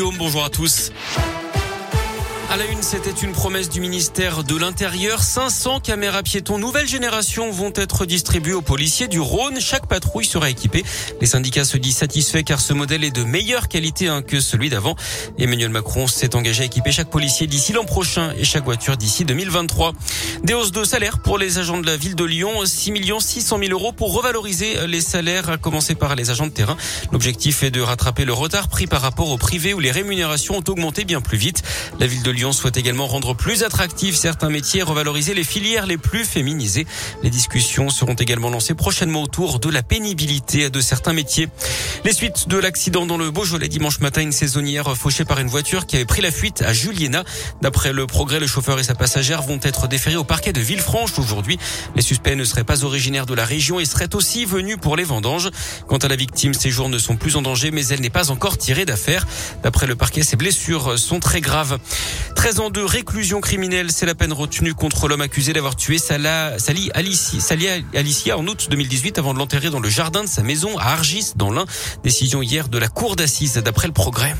Bonjour à tous. À la une, c'était une promesse du ministère de l'Intérieur. 500 caméras piétons nouvelle génération vont être distribuées aux policiers du Rhône. Chaque patrouille sera équipée. Les syndicats se disent satisfaits car ce modèle est de meilleure qualité hein, que celui d'avant. Emmanuel Macron s'est engagé à équiper chaque policier d'ici l'an prochain et chaque voiture d'ici 2023. Des hausses de salaire pour les agents de la ville de Lyon. 6 600 000 euros pour revaloriser les salaires, à commencer par les agents de terrain. L'objectif est de rattraper le retard pris par rapport au privé où les rémunérations ont augmenté bien plus vite. La ville de souhaite également rendre plus attractifs certains métiers revaloriser les filières les plus féminisées. Les discussions seront également lancées prochainement autour de la pénibilité de certains métiers. Les suites de l'accident dans le Beaujolais dimanche matin, une saisonnière fauchée par une voiture qui avait pris la fuite à Juliena. D'après le progrès, le chauffeur et sa passagère vont être déférés au parquet de Villefranche aujourd'hui. Les suspects ne seraient pas originaires de la région et seraient aussi venus pour les vendanges. Quant à la victime, ses jours ne sont plus en danger, mais elle n'est pas encore tirée d'affaire. D'après le parquet, ses blessures sont très graves. 13 ans de réclusion criminelle, c'est la peine retenue contre l'homme accusé d'avoir tué Salah, Sali Alicia en août 2018 avant de l'enterrer dans le jardin de sa maison à Argis dans l'Ain. Décision hier de la cour d'assises d'après le progrès.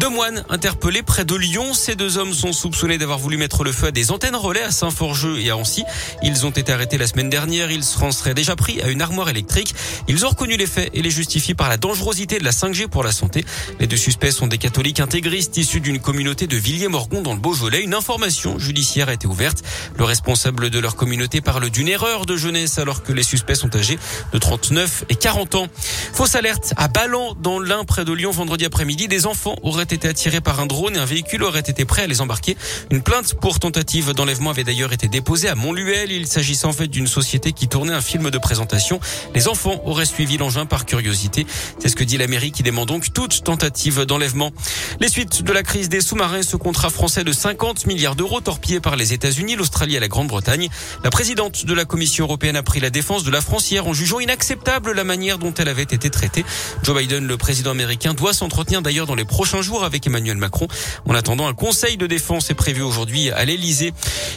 Deux moines interpellés près de Lyon. Ces deux hommes sont soupçonnés d'avoir voulu mettre le feu à des antennes relais à Saint-Forgeux et à Ancy. Ils ont été arrêtés la semaine dernière. Ils se seraient déjà pris à une armoire électrique. Ils ont reconnu les faits et les justifient par la dangerosité de la 5G pour la santé. Les deux suspects sont des catholiques intégristes issus d'une communauté de Villiers-Morgon dans le Beaujolais. Une information judiciaire a été ouverte. Le responsable de leur communauté parle d'une erreur de jeunesse alors que les suspects sont âgés de 39 et 40 ans. Fausse alerte à Ballan dans l'Ain près de Lyon vendredi après-midi. Des enfants auraient été attirés par un drone et un véhicule aurait été prêt à les embarquer. Une plainte pour tentative d'enlèvement avait d'ailleurs été déposée à Montluel. Il s'agissait en fait d'une société qui tournait un film de présentation. Les enfants auraient suivi l'engin par curiosité. C'est ce que dit la qui demande donc toute tentative d'enlèvement. Les suites de la crise des sous-marins, ce contrat français de 50 milliards d'euros torpillé par les États-Unis, l'Australie et la Grande-Bretagne. La présidente de la Commission européenne a pris la défense de la France hier en jugeant inacceptable la manière dont elle avait été traitée. Joe Biden, le président américain, doit s'entretenir d'ailleurs dans les prochains avec Emmanuel Macron. En attendant, un conseil de défense est prévu aujourd'hui à l'Elysée.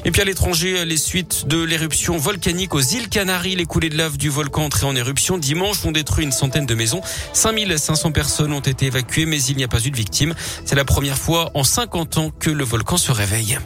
Et puis à l'étranger, les suites de l'éruption volcanique aux îles Canaries, les coulées de lave du volcan entré en éruption dimanche ont détruit une centaine de maisons. 5500 personnes ont été évacuées, mais il n'y a pas eu de victimes. C'est la première fois en 50 ans que le volcan se réveille.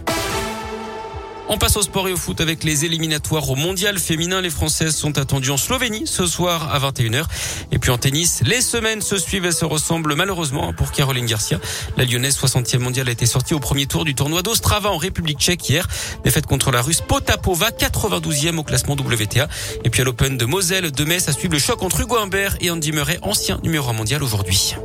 On passe au sport et au foot avec les éliminatoires au mondial féminin. Les Françaises sont attendues en Slovénie ce soir à 21h. Et puis en tennis, les semaines se suivent et se ressemblent malheureusement pour Caroline Garcia. La lyonnaise 60e mondiale a été sortie au premier tour du tournoi d'Ostrava en République tchèque hier. Défaite contre la russe Potapova, 92e au classement WTA. Et puis à l'Open de Moselle de Metz à suivre le choc entre Hugo Humbert et Andy Murray, ancien numéro 1 mondial aujourd'hui.